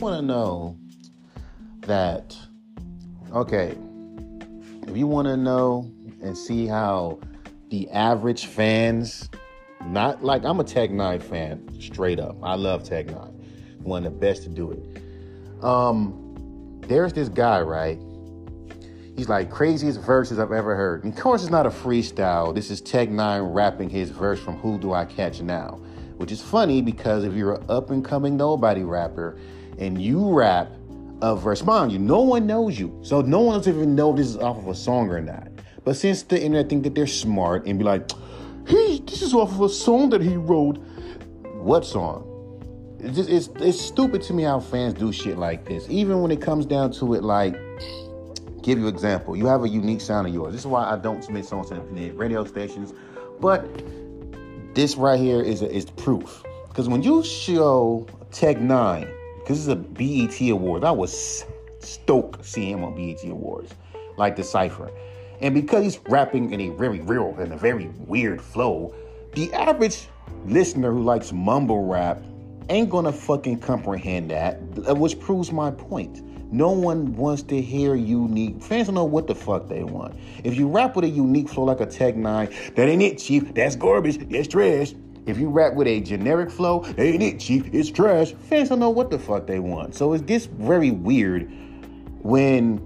want to know that, okay, if you want to know and see how the average fans, not like I'm a Tech N9ne fan, straight up. I love Tech N9ne, one of the best to do it. Um, there's this guy, right? He's like craziest verses I've ever heard. And of course, it's not a freestyle. This is Tech N9ne rapping his verse from Who Do I Catch Now? Which is funny because if you're an up and coming nobody rapper and you rap verse, mind you, no one knows you. So no one else even know this is off of a song or not. But since the internet think that they're smart and be like, he this is off of a song that he wrote. What song? It's just it's it's stupid to me how fans do shit like this. Even when it comes down to it, like give you example. You have a unique sound of yours. This is why I don't submit songs to the radio stations. But this right here is a, is proof. Because when you show Tech N9ne, because it's a BET award, I was stoked seeing him on BET awards, like the Cypher. And because he's rapping in a very real and a very weird flow, the average listener who likes mumble rap ain't gonna fucking comprehend that, uh, which proves my point. No one wants to hear unique. Fans don't know what the fuck they want. If you rap with a unique flow like a Tech N9ne, that ain't it, chief. That's garbage. That's trash. If you rap with a generic flow, ain't it, chief. It's trash. Fans don't know what the fuck they want. So it gets very weird when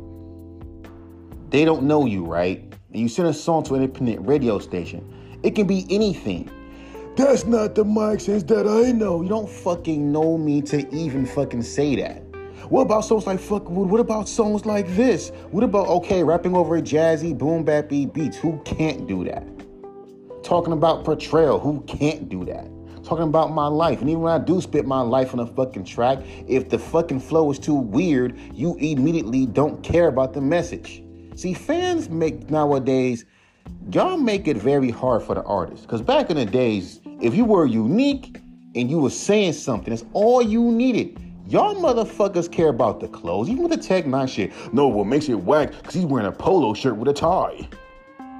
they don't know you, right? And you send a song to an independent radio station. It can be anything. That's not the Mike Sense that I know. You don't fucking know me to even fucking say that. What about songs like fuck? What about songs like this? What about okay, rapping over jazzy boom bappy beats? Who can't do that? Talking about portrayal, who can't do that? Talking about my life, and even when I do spit my life on a fucking track, if the fucking flow is too weird, you immediately don't care about the message. See, fans make nowadays, y'all make it very hard for the artist. Because back in the days, if you were unique and you were saying something, that's all you needed. Y'all motherfuckers care about the clothes, even with the Tech N9ne shit. No, what makes it whack? Because he's wearing a polo shirt with a tie.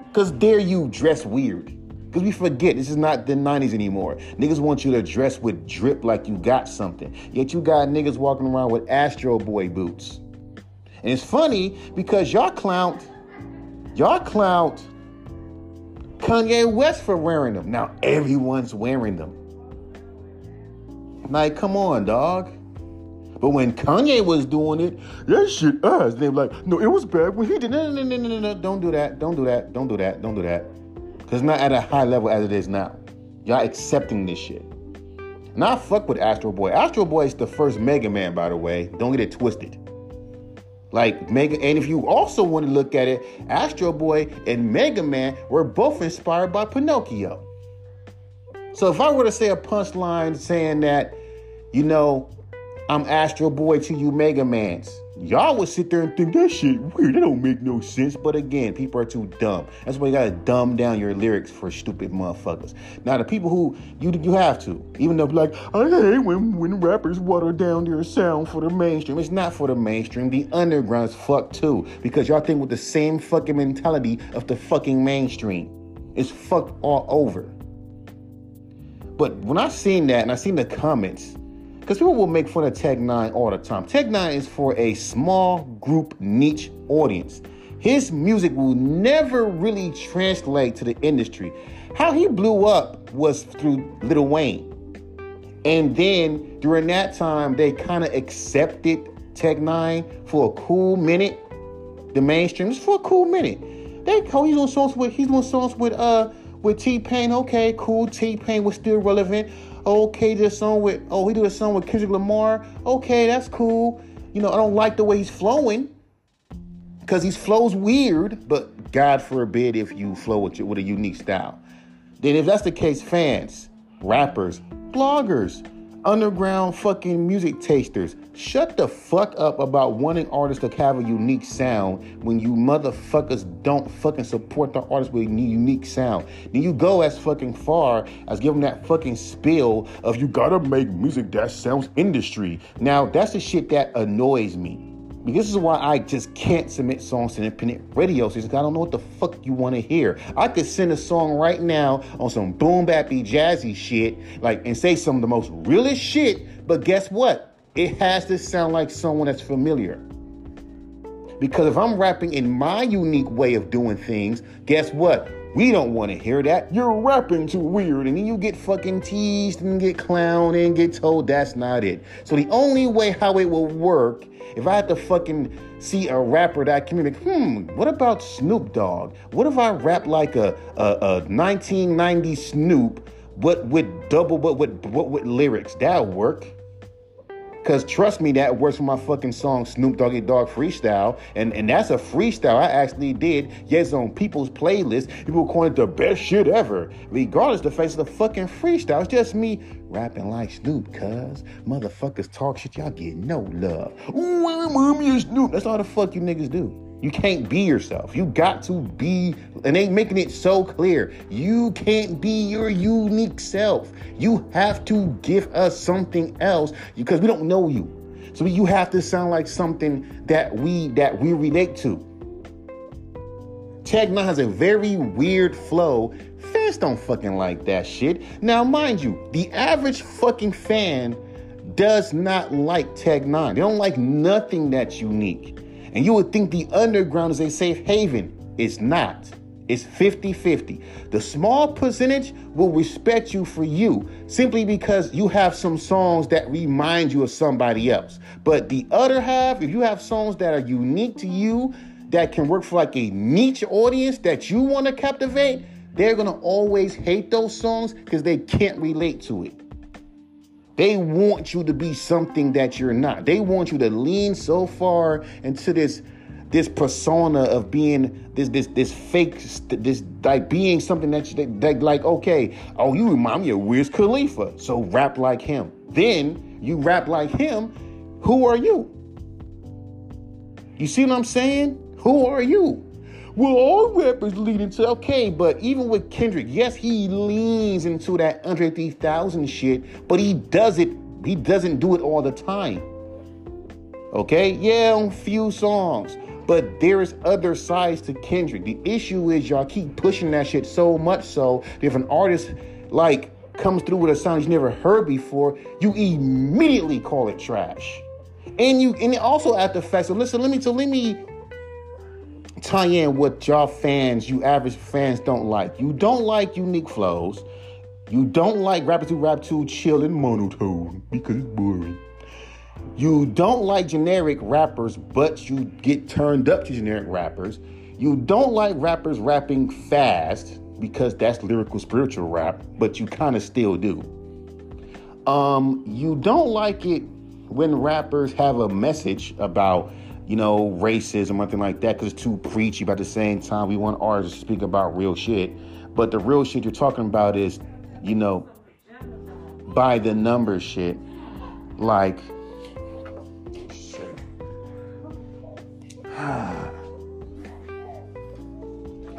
Because there you dress weird. Because we forget this is not the 90s anymore. Niggas want you to dress with drip like you got something. Yet you got niggas walking around with Astro Boy boots. And it's funny because y'all clout, y'all clout Kanye West for wearing them. Now everyone's wearing them. Like, come on, dog. But when Kanye was doing it, that shit us. They were like, no, it was bad when he did. No, no, no, no, no, no. Don't do that. Don't do that. Don't do that. Don't do that. It's not at a high level as it is now. Y'all accepting this shit. Not fuck with Astro Boy. Astro Boy is the first Mega Man, by the way. Don't get it twisted. Like Mega, and if you also want to look at it, Astro Boy and Mega Man were both inspired by Pinocchio. So if I were to say a punchline saying that, you know, I'm Astro Boy to you Mega Mans. Y'all would sit there and think that shit weird. That don't make no sense. But again, people are too dumb. That's why you gotta dumb down your lyrics for stupid motherfuckers. Now the people who you you have to, even though like oh, I hate when when rappers water down their sound for the mainstream. It's not for the mainstream. The underground's fucked too because y'all think with the same fucking mentality of the fucking mainstream. It's fucked all over. But when I seen that and I seen the comments because people will make fun of Tech N9ne all the time. Tech N9ne is for a small group niche audience. His music will never really translate to the industry. How he blew up was through Lil Wayne. And then during that time, they kind of accepted Tech N9ne for a cool minute. The mainstream, just for a cool minute. They oh, he's doing songs with he's doing songs with uh with T Pain. Okay, cool. T Pain was still relevant. Okay, this song with oh he did a song with Kendrick Lamar. Okay, that's cool. You know I don't like the way he's flowing because he flows weird. But God forbid if you flow with with a unique style. Then if that's the case, fans, rappers, bloggers, underground fucking music tasters. Shut the fuck up about wanting artists to have a unique sound when you motherfuckers don't fucking support the artists with a unique sound. Then you go as fucking far as them that fucking spill of you gotta make music that sounds industry. Now that's the shit that annoys me. This is why I just can't submit songs to independent radio stations. I don't know what the fuck you want to hear. I could send a song right now on some boom bappy jazzy shit, like and say some of the most realest shit. But guess what? it has to sound like someone that's familiar. Because if I'm rapping in my unique way of doing things, guess what? We don't want to hear that. You're rapping too weird. And then you get fucking teased and get clowned and get told that's not it. So the only way how it will work, if I had to fucking see a rapper that can be like, hmm, what about Snoop Dogg? What if I rap like a, a, a 1990 Snoop, but with double, but with, but with lyrics? That'll work. Cause trust me, that works for my fucking song Snoop Doggy Dogg Freestyle. And and that's a freestyle I actually did, yes, on people's playlist. People calling it the best shit ever. Regardless the face of the fucking freestyle. It's just me rapping like Snoop, cuz motherfuckers talk shit, y'all get no love. Ooh, mommy Snoop. That's all the fuck you niggas do. You can't be yourself. You got to be, and they making it so clear. You can't be your unique self. You have to give us something else because we don't know you. So you have to sound like something that we that we relate to. Tech N9ne has a very weird flow. Fans don't fucking like that shit. Now, mind you, the average fucking fan does not like Tech N9ne. They don't like nothing that's unique. And you would think the underground is a safe haven. It's not. It's 50 50. The small percentage will respect you for you simply because you have some songs that remind you of somebody else. But the other half, if you have songs that are unique to you, that can work for like a niche audience that you want to captivate, they're going to always hate those songs because they can't relate to it. They want you to be something that you're not. They want you to lean so far into this this persona of being this this this fake this like being something that you that, like okay oh you remind me of Wiz Khalifa. So rap like him. Then you rap like him. Who are you? You see what I'm saying? Who are you well, all rappers lead into okay, but even with Kendrick, yes, he leans into that Andre 3000 shit, but he does it. He doesn't do it all the time. Okay, yeah, on few songs, but there's other sides to Kendrick. The issue is y'all keep pushing that shit so much so that if an artist like comes through with a sound you've never heard before, you immediately call it trash. And you and also at the fact, so listen, let me so let me tie in what y'all fans, you average fans, don't like. You don't like unique flows. You don't like Rapper 2 Rap 2 chill and monotone because it's boring. You don't like generic rappers, but you get turned up to generic rappers. You don't like rappers rapping fast because that's lyrical spiritual rap, but you kind of still do. Um, you don't like it when rappers have a message about you know, racism or anything like that because it's too preachy. But at the same time, we want artists to speak about real shit. But the real shit you're talking about is, you know, by the numbers shit. Like,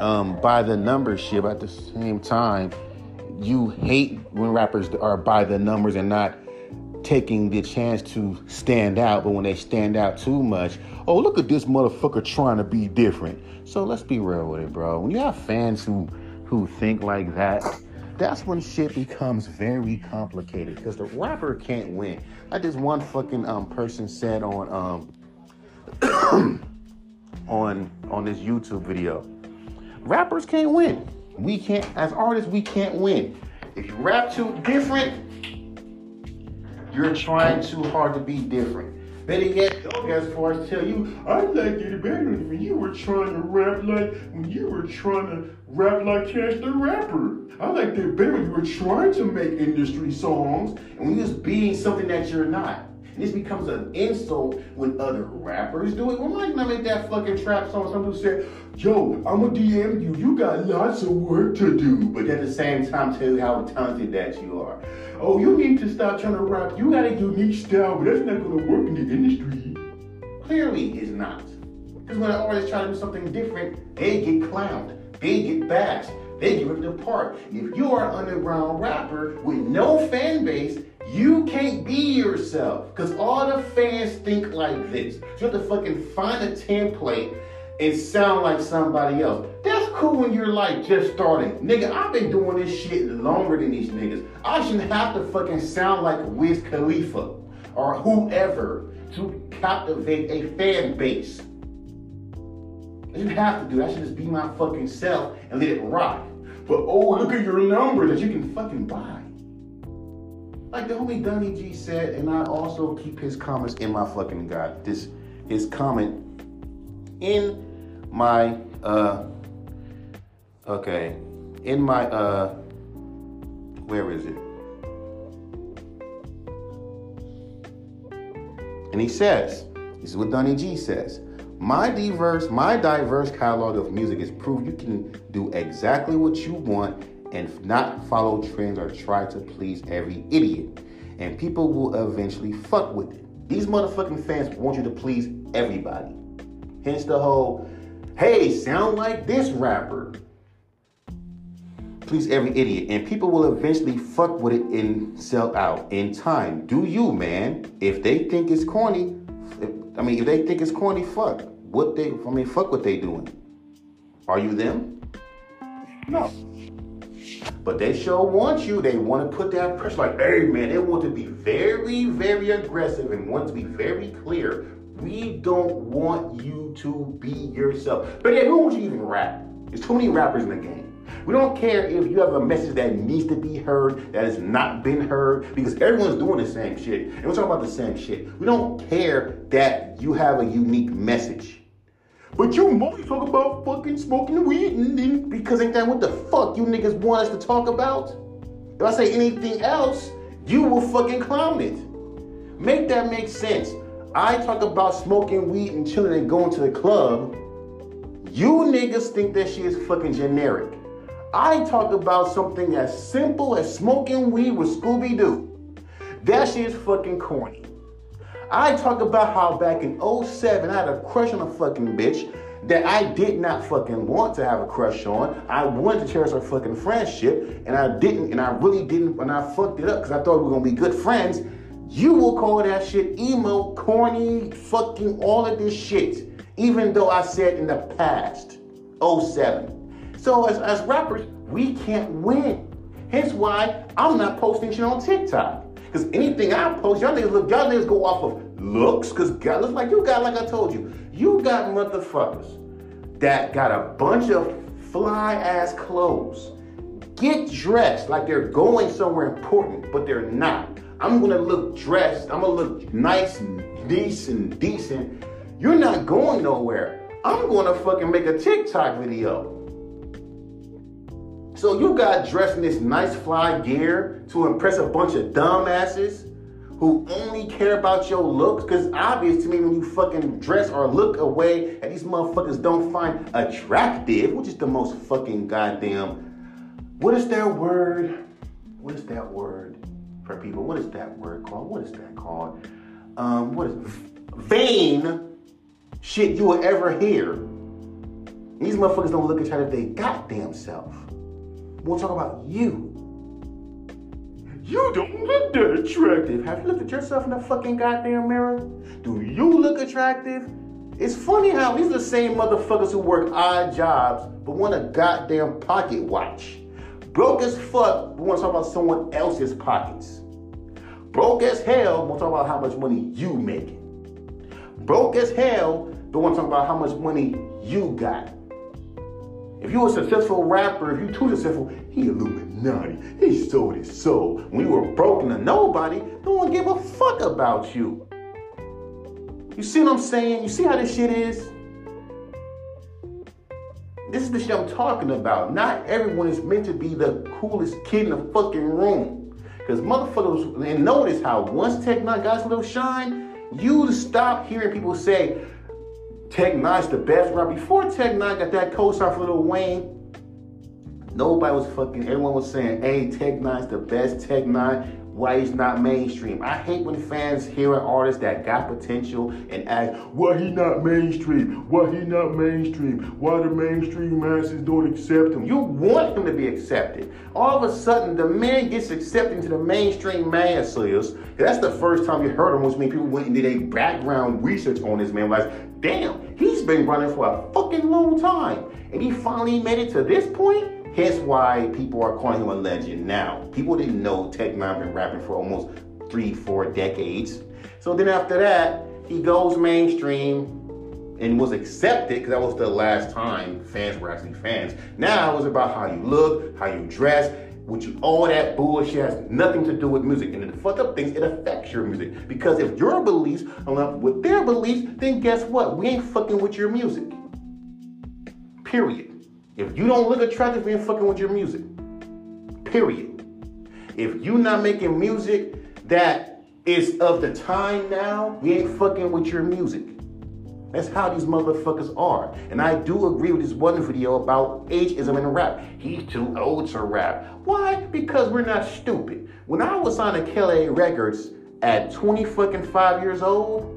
um, by the numbers shit. But at the same time, you hate when rappers are by the numbers and not taking the chance to stand out. But when they stand out too much, oh, look at this motherfucker trying to be different. So let's be real with it, bro. When you have fans who who think like that, that's when shit becomes very complicated because the rapper can't win. Like this one fucking um person said on um on on this YouTube video. Rappers can't win. We can't as artists we can't win. If you rap too different, you're trying too hard to be different. Better yet, as far as tell you, I liked it better when you were trying to rap like when you were trying to rap like Cash the Rapper. I liked it better when you were trying to make industry songs and when you're just being something that you're not. This becomes an insult when other rappers do it. Mike not gonna make that fucking trap song, some say, yo, I'ma DM you, you got lots of work to do. But at the same time, tell you how talented that you are. Oh, you need to stop trying to rap. You got a unique style, but that's not gonna work in the industry. Clearly, it's not. Because when an artist try to do something different, they get clowned, they get bashed, they get ripped apart. If you are an underground rapper with no fan base, you can't be yourself because all the fans think like this. You have to fucking find a template and sound like somebody else. That's cool when you're like just starting. Nigga, I've been doing this shit longer than these niggas. I shouldn't have to fucking sound like Wiz Khalifa. or whoever to captivate a fan base. I didn't have to do that. I should just be my fucking self and let it rock. But oh, look at your numbers that you can fucking buy. Like the homie Donny G said, and I also keep his comments in my fucking God. This his comment in my uh okay in my uh where is it? And he says, this is what Donny G says. My diverse, my diverse catalog of music is proof you can do exactly what you want and not follow trends or try to please every idiot. And people will eventually fuck with it. These motherfucking fans want you to please everybody. Hence the whole, hey, sound like this rapper. Please every idiot. And people will eventually fuck with it and sell out in time. Do you, man? If they think it's corny, I mean, if they think it's corny, fuck. What they, I mean, fuck what they doing. Are you them? No. But they sure want you. They want to put that pressure. Like, hey, man, they want to be very, very aggressive and want to be very clear. We don't want you to be yourself. But yeah, who wants you even rap. There's too many rappers in the game. We don't care if you have a message that needs to be heard, that has not been heard, because everyone's doing the same shit. And we're talking about the same shit. We don't care that you have a unique message. But you mostly talk about fucking smoking weed and, because ain't that what the fuck you niggas want us to talk about? If I say anything else, you will fucking clown it. Make that make sense. I talk about smoking weed and chilling and going to the club. You niggas think that shit is fucking generic. I talk about something as simple as smoking weed with Scooby Doo. That shit is fucking corny. I talk about how back in 07 I had a crush on a fucking bitch that I did not fucking want to have a crush on. I wanted to cherish our fucking friendship, and I didn't, and I really didn't, and I fucked it up because I thought we were gonna be good friends. You will call that shit emo, corny, fucking all of this shit, even though I said in the past, 07. So as, as rappers, we can't win. Hence why I'm not posting shit on TikTok. Because anything I post, y'all niggas look, y'all niggas go off of looks, because God looks like you got, like I told you, you got motherfuckers that got a bunch of fly ass clothes. Get dressed like they're going somewhere important, but they're not. I'm gonna look dressed, I'm gonna look nice and decent, decent. You're not going nowhere. I'm gonna fucking make a TikTok video. So you got dressed in this nice fly gear to impress a bunch of dumbasses who only care about your looks? Because obvious to me when you fucking dress or look away and these motherfuckers don't find attractive, which is the most fucking goddamn. What is that word? What is that word for people? What is that word called? What is that called? Um, what is vain shit you will ever hear? These motherfuckers don't look at each other they goddamn self. We'll talk about you. You don't look that attractive. Have you looked at yourself in the fucking goddamn mirror? Do you look attractive? It's funny how these are the same motherfuckers who work odd jobs but want a goddamn pocket watch. Broke as fuck, but want to talk about someone else's pockets. Broke as hell, want to talk about how much money you making. Broke as hell, but want to talk about how much money you got. If you a successful rapper, if you too successful, he Illuminati. He sold his soul. When you were broken to nobody, no one gave a fuck about you. You see what I'm saying? You see how this shit is? This is the shit I'm talking about. Not everyone is meant to be the coolest kid in the fucking room. Because motherfuckers, and notice how once Tech N9ne got his little shine, you stop hearing people say, Tech N9ne's the best rapper. Before Tech N9ne got that co-star for Lil Wayne, nobody was fucking, everyone was saying, hey, Tech N9ne's the best Tech N9ne why he's not mainstream. I hate when fans hear an artist that got potential and ask, why he not mainstream? Why he not mainstream? Why the mainstream masses don't accept him? You want him to be accepted. All of a sudden, the man gets accepted into the mainstream masses. That's the first time you heard him, which means people went and did a background research on this man. Like, damn, been running for a fucking long time. And he finally made it to this point? Hence why people are calling him a legend now. People didn't know Tech N9ne been rapping for almost three, four decades. So then after that, he goes mainstream and was accepted because that was the last time fans were actually fans. Now it was about how you look, how you dress, you all that bullshit has nothing to do with music. And the fuck up things, it affects your music. Because if your beliefs align with their beliefs, then guess what? We ain't fucking with your music. Period. If you don't look attractive, we ain't fucking with your music. Period. If you not making music that is of the time now, we ain't fucking with your music. That's how these motherfuckers are. And I do agree with this one video about ageism in rap. He's too old to rap. Why? Because we're not stupid. When I was on KLA Records at 20 fucking five years old,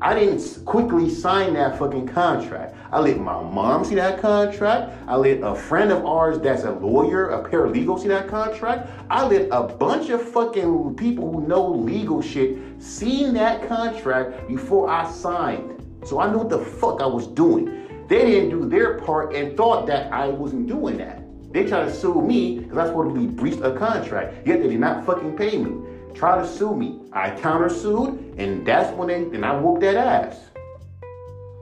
I didn't quickly sign that fucking contract. I let my mom see that contract. I let a friend of ours that's a lawyer, a paralegal, see that contract. I let a bunch of fucking people who know legal shit see that contract before I signed. So I knew what the fuck I was doing. They didn't do their part and thought that I wasn't doing that. They tried to sue me because I supposedly breached a contract, yet they did not fucking pay me. Try to sue me. I countersued, and that's when they then I whooped that ass.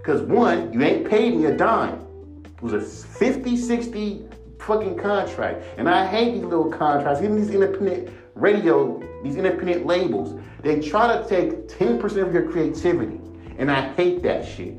Cause one, you ain't paid me a dime. It was a 50, 60 fucking contract. And I hate these little contracts, even these independent radio, these independent labels. They try to take 10% of your creativity. And I hate that shit.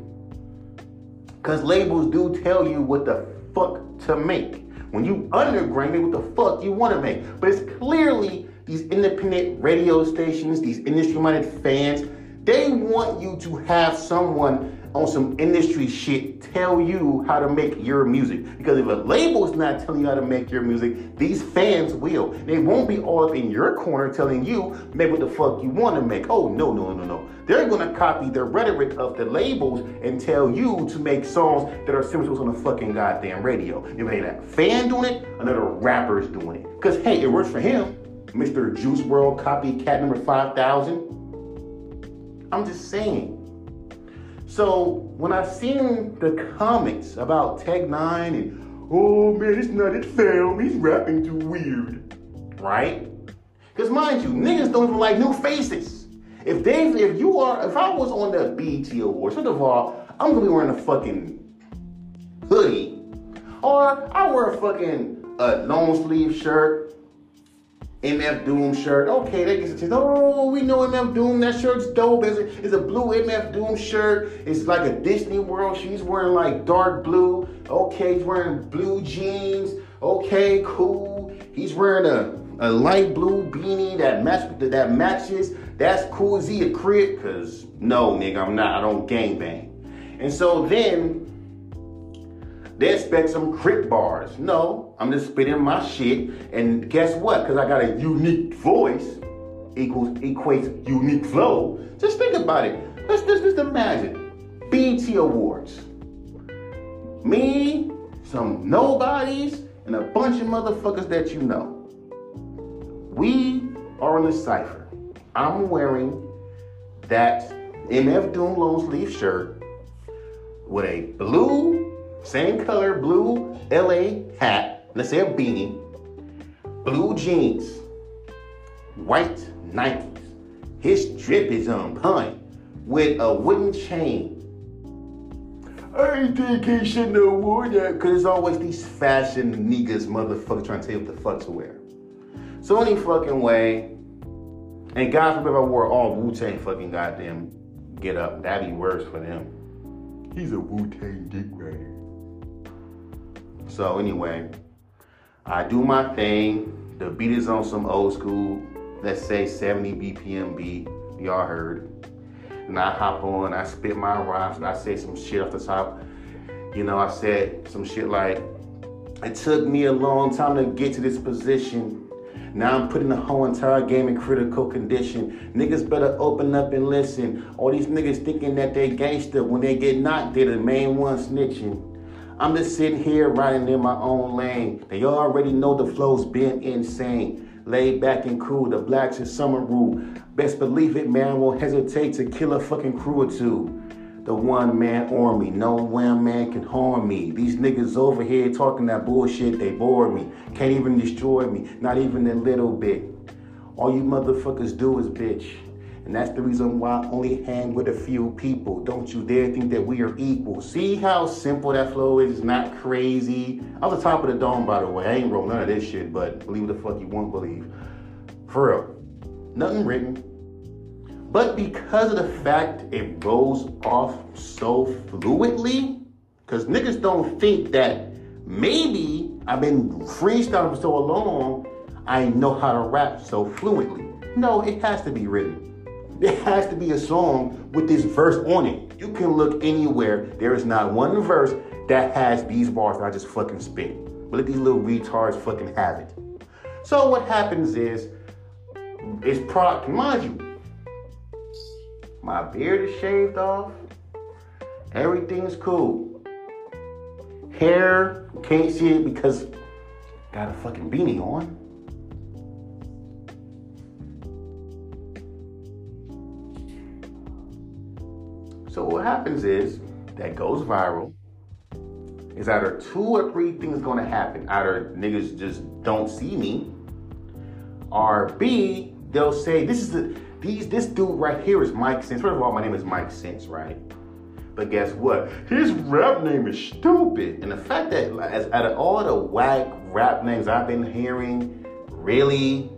Because labels do tell you what the fuck to make. When you underground, what the fuck you want to make. But it's clearly these independent radio stations, these industry minded fans, they want you to have someone on some industry shit tell you how to make your music. Because if a label is not telling you how to make your music, these fans will. They won't be all up in your corner telling you make what the fuck you want to make. Oh no, no, no, no. They're gonna copy the rhetoric of the labels and tell you to make songs that are similar to on the fucking goddamn radio. If ain't a fan doing it, another rapper's doing it. Cause hey, it works for him. Mr. Juice WRLD copycat number 5000. I'm just saying. So when I seen the comments about Tech N9ne and oh man, it's not his film, he's rapping too weird, right? Because mind you, niggas don't even like new faces. If they, if you are, if I was on the BET Awards, first of all, I'm gonna be wearing a fucking hoodie, or I wear a fucking uh, long sleeve shirt MF Doom shirt. Okay, that gets attention. Oh, we know MF Doom. That shirt's dope. It's a, it's a blue MF Doom shirt. It's like a Disney World. She's wearing like dark blue. Okay, he's wearing blue jeans. Okay, cool. He's wearing a, a light blue beanie that match that matches. That's cool. Is he a crit? Cause no, nigga, I'm not. I don't gang bang. And so then they expect some crit bars. No, I'm just spitting my shit. And guess what? Because I got a unique voice equals equates unique flow. Just think about it. Let's just, just imagine. BT Awards. Me, some nobodies, and a bunch of motherfuckers that you know. We are in the cipher. I'm wearing that MF Doom long sleeve shirt with a blue same color, blue LA hat, let's say a beanie, blue jeans, white Nikes. His drip is on point with a wooden chain. I think he shouldn't have worn that because it's always these fashion niggas motherfuckers trying to tell you what the fuck to wear. So any fucking way, and God forbid I wore all Wu Tang fucking goddamn get up, that'd be worse for them. He's a Wu Tang dick rider. So anyway, I do my thing. The beat is on some old school, let's say 70 BPM beat. Y'all heard. And I hop on, I spit my rhymes, and I say some shit off the top. You know, I said some shit like, it took me a long time to get to this position. Now I'm putting the whole entire game in critical condition. Niggas better open up and listen. All these niggas thinking that they gangster when they get knocked, they the main one snitching. I'm just sitting here riding in my own lane. They already know the flow's been insane. Laid back and cool, the blacks in summer rule. Best believe it, man, won't hesitate to kill a fucking crew or two. The one man army, no one man can harm me. These niggas over here talking that bullshit, they bore me. Can't even destroy me, not even a little bit. All you motherfuckers do is bitch. And that's the reason why I only hang with a few people. Don't you dare think that we are equal. See how simple that flow is? It's not crazy. I was the top of the dome, by the way. I ain't wrote none of this shit, but believe what the fuck you won't believe. For real. Nothing written. But because of the fact it rolls off so fluidly, because niggas don't think that maybe I've been freestyling for so long, I know how to rap so fluently. No, it has to be written. There has to be a song with this verse on it. You can look anywhere. There is not one verse that has these bars that I just fucking spit. But let these little retards fucking have it. So what happens is, it's product, mind you, my beard is shaved off. Everything's cool. Hair, can't see it because got a fucking beanie on. So what happens is that goes viral. Is either two or three things gonna happen. Either niggas just don't see me, or B, they'll say this is the these this dude right here is Mike Sense. First of all, my name is Mike Sense, right? But guess what? His rap name is stupid. And the fact that as out of all the whack rap names I've been hearing, really,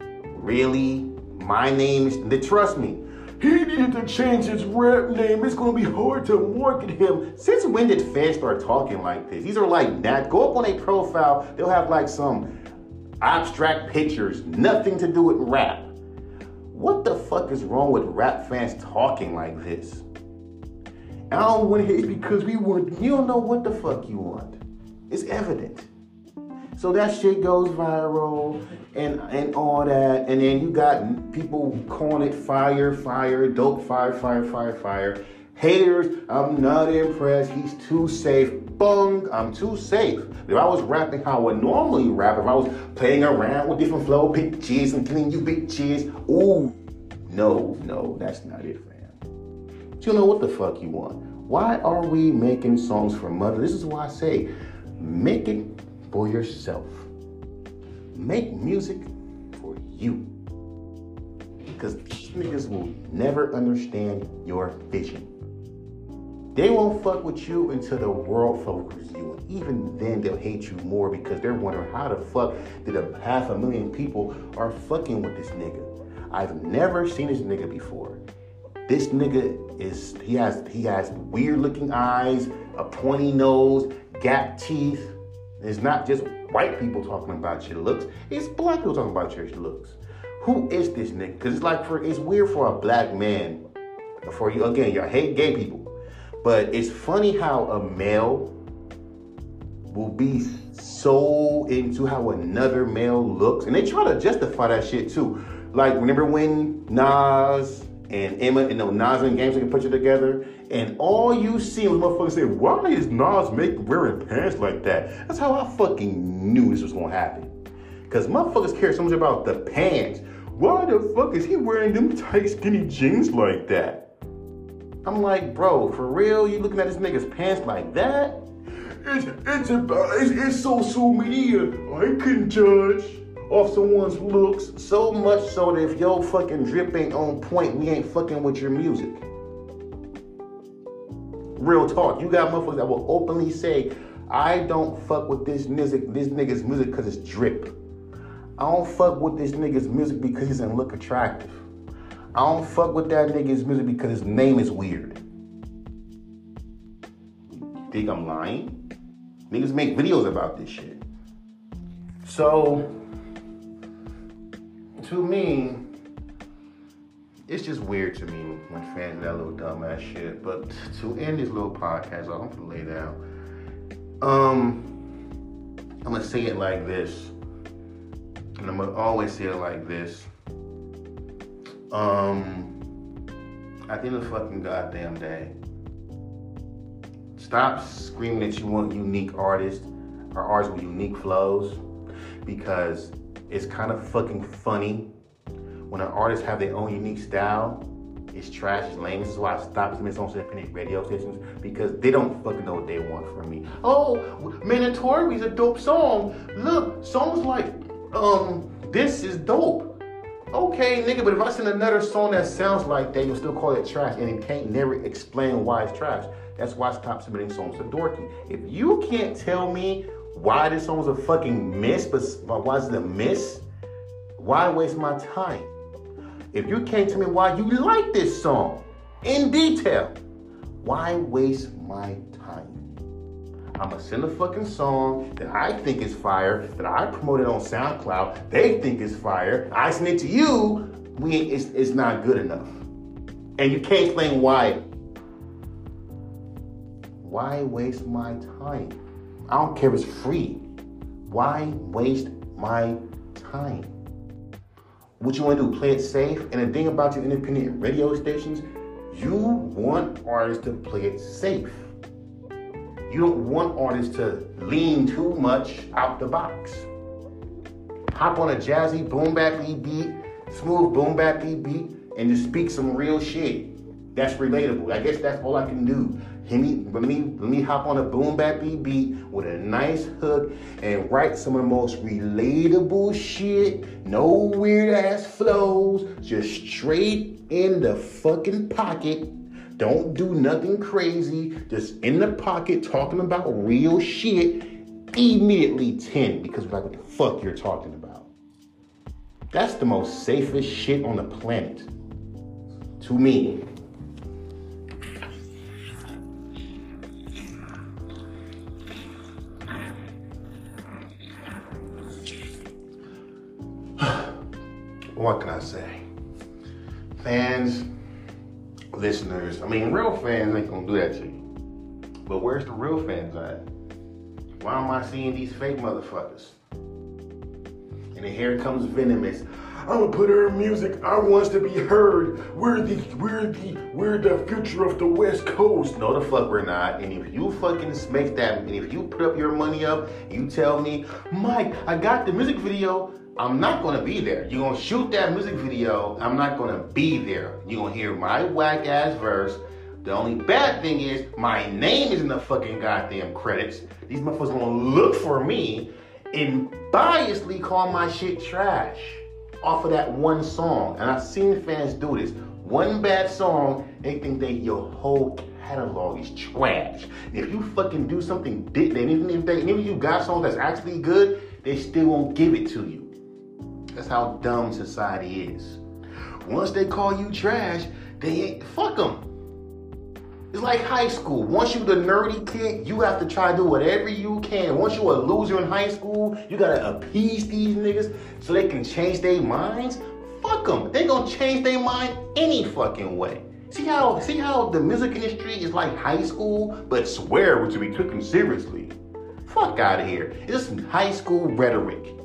really, my name is trust me, he needed to change his rap name. It's gonna be hard to market him. Since when did fans start talking like this? These are like that. Go up on a profile, they'll have like some abstract pictures, nothing to do with rap. What the fuck is wrong with rap fans talking like this? I don't want to it because we want, you don't know what the fuck you want. It's evident. So that shit goes viral and and all that. And then you got people calling it fire, fire, dope, fire, fire, fire, fire. Haters, I'm not impressed. He's too safe. Bung, I'm too safe. If I was rapping how I would normally rap, if I was playing around with different flow pitches and killing you bitches, ooh, no, no, that's not it, fam. You know what the fuck you want. Why are we making songs for mother? This is why I say, make it for yourself. Make music for you. Because these niggas will never understand your vision. They won't fuck with you until the world with you. And even then, they'll hate you more because they're wondering how the fuck did a half a million people are fucking with this nigga. I've never seen this nigga before. This nigga is he has he has weird looking eyes, a pointy nose, gap teeth. It's not just white people talking about your looks. It's black people talking about your looks. Who is this nigga? Because it's like for it's weird for a black man. For you again, y'all hate gay people. But it's funny how a male will be so into how another male looks. And they try to justify that shit too. Like, remember when Nas and Emma and no Nas and Games can put you together, and all you see was motherfuckers say, "Why is Nas make wearing pants like that?" That's how I fucking knew this was gonna happen. Cause motherfuckers care so much about the pants. Why the fuck is he wearing them tight skinny jeans like that? I'm like, bro, for real? You looking at this nigga's pants like that? It's it's about it's, it's social media. I can judge off someone's looks so much so that if your fucking drip ain't on point, we ain't fucking with your music. Real talk. You got motherfuckers that will openly say, I don't fuck with this music, this nigga's music because it's drip. I don't fuck with this nigga's music because he doesn't look attractive. I don't fuck with that nigga's music because his name is weird. Think I'm lying? Niggas make videos about this shit. So to me, it's just weird to me when fans do that little dumbass shit. But to end this little podcast, I'm gonna lay down. Um, I'm gonna say it like this, and I'm gonna always say it like this. Um, at the end of the fucking goddamn day, stop screaming that you want unique artists or artists with unique flows because it's kind of fucking funny when an artist have their own unique style. It's trash, it's lame. This is why I stopped them on independent radio stations because they don't fucking know what they want from me. Oh, Mandatory is a dope song. Look, songs like um this is dope. Okay, nigga, but if I send another song that sounds like that, you'll still call it trash and it can't never explain why it's trash. That's why I stopped submitting songs to Dorky. If you can't tell me why this song was a fucking miss, but why is it a miss? Why waste my time? If you can't tell me why you like this song in detail, why waste my time? I'ma send a fucking song that I think is fire, that I promoted on SoundCloud, they think is fire. I send it to you, we it's, it's not good enough. And you can't explain why. Why waste my time? I don't care if it's free. Why waste my time? What you want to do? Play it safe. And the thing about your independent radio stations, you want artists to play it safe. You don't want artists to lean too much out the box. Hop on a jazzy boom bap beat, smooth boom bap beat, and just speak some real shit. That's relatable. I guess that's all I can do. Let me, let me, let me hop on a boom bap beat with a nice hook and write some of the most relatable shit. No weird ass flows. Just straight in the fucking pocket. Don't do nothing crazy. Just in the pocket talking about real shit. Immediately 10 because we're like what the fuck you're talking about. That's the most safest shit on the planet. To me. What can I say? Fans, listeners, I mean, real fans ain't gonna do that to you. But where's the real fans at? Why am I seeing these fake motherfuckers? And then here comes Venomous. I'm gonna put her music. I wants to be heard. We're the we're the we're the future of the West Coast. No, the fuck we're not. And if you fucking make that, and if you put up your money up, you tell me, Mike, I got the music video. I'm not gonna be there. You're gonna shoot that music video. I'm not gonna be there. You're gonna hear my whack ass verse. The only bad thing is my name is in the fucking goddamn credits. These motherfuckers gonna look for me and biasly call my shit trash off of that one song. And I've seen fans do this. One bad song, they think that your whole catalog is trash. If you fucking do something, then even if they, even if you got songs that's actually good, they still won't give it to you. That's how dumb society is. Once they call you trash, they ain't fuck them. It's like high school. Once you the nerdy kid, you have to try to do whatever you can. Once you a loser in high school, you gotta appease these niggas so they can change their minds. Fuck them. They gonna change their mind any fucking way. See how see how the music industry is like high school, but swear to be taken seriously. Fuck out of here. It's high school rhetoric.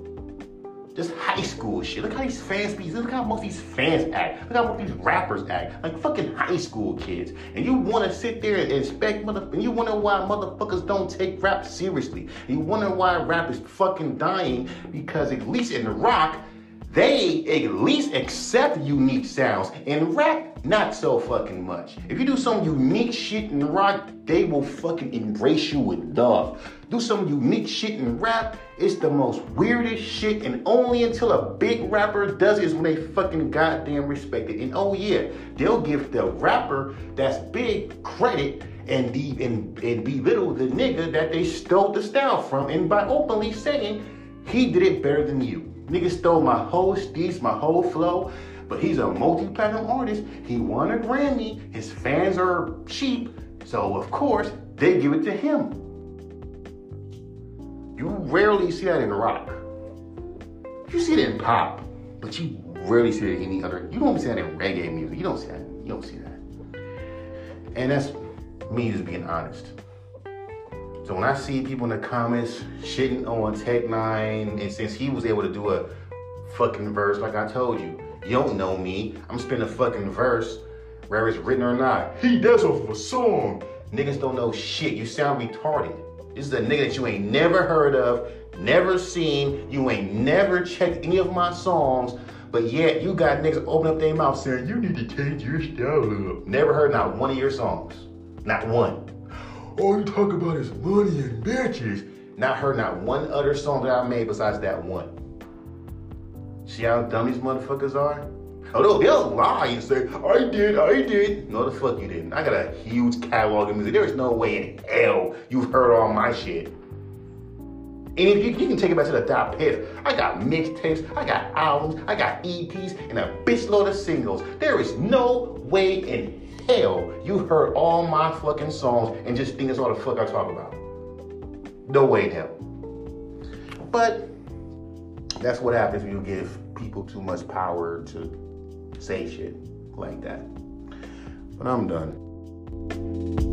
Just high school shit. Look how these fans be. Look how most these fans act. Look how most these rappers act. Like fucking high school kids. And you want to sit there and expect mother. And you wonder why motherfuckers don't take rap seriously. You wonder why rap is fucking dying because at least in rock, they at least accept unique sounds. In rap, not so fucking much. If you do some unique shit in rock, they will fucking embrace you with love. Do some unique shit in rap, it's the most weirdest shit, and only until a big rapper does it is when they fucking goddamn respect it. And oh yeah, they'll give the rapper that's big credit and, be, and, and belittle the nigga that they stole the style from, and by openly saying he did it better than you. Nigga stole my whole steez, my whole flow, but he's a multi-platinum artist. He won a Grammy. His fans are cheap, so of course they give it to him. You rarely see that in rock. You see it in pop, but you rarely see it in any other. You don't see that in reggae music. You don't see that. You don't see that. And that's me just being honest. So when I see people in the comments shitting on Tech N9ne, and since he was able to do a fucking verse, like I told you, you don't know me. I'm spinning a fucking verse, whether it's written or not. He does off of a song. Niggas don't know shit. You sound retarded. This is a nigga that you ain't never heard of, never seen. You ain't never checked any of my songs. But yet you got niggas open up their mouth saying you need to change your style up. Never heard not one of your songs. Not one. All you talk about is money and bitches. Not heard not one other song that I made besides that one. See how dumb these motherfuckers are? Oh, no, they'll lie and say, I did, I did. No, the fuck you didn't. I got a huge catalog of music. There is no way in hell you've heard all my shit. And if you, you can take it back to the top hits, I got mixtapes, I got albums, I got EPs, and a bitch load of singles. There is no way in hell you heard all my fucking songs and just think that's all the fuck I talk about. No way in hell. But that's what happens when you give people too much power to say shit like that. But I'm done.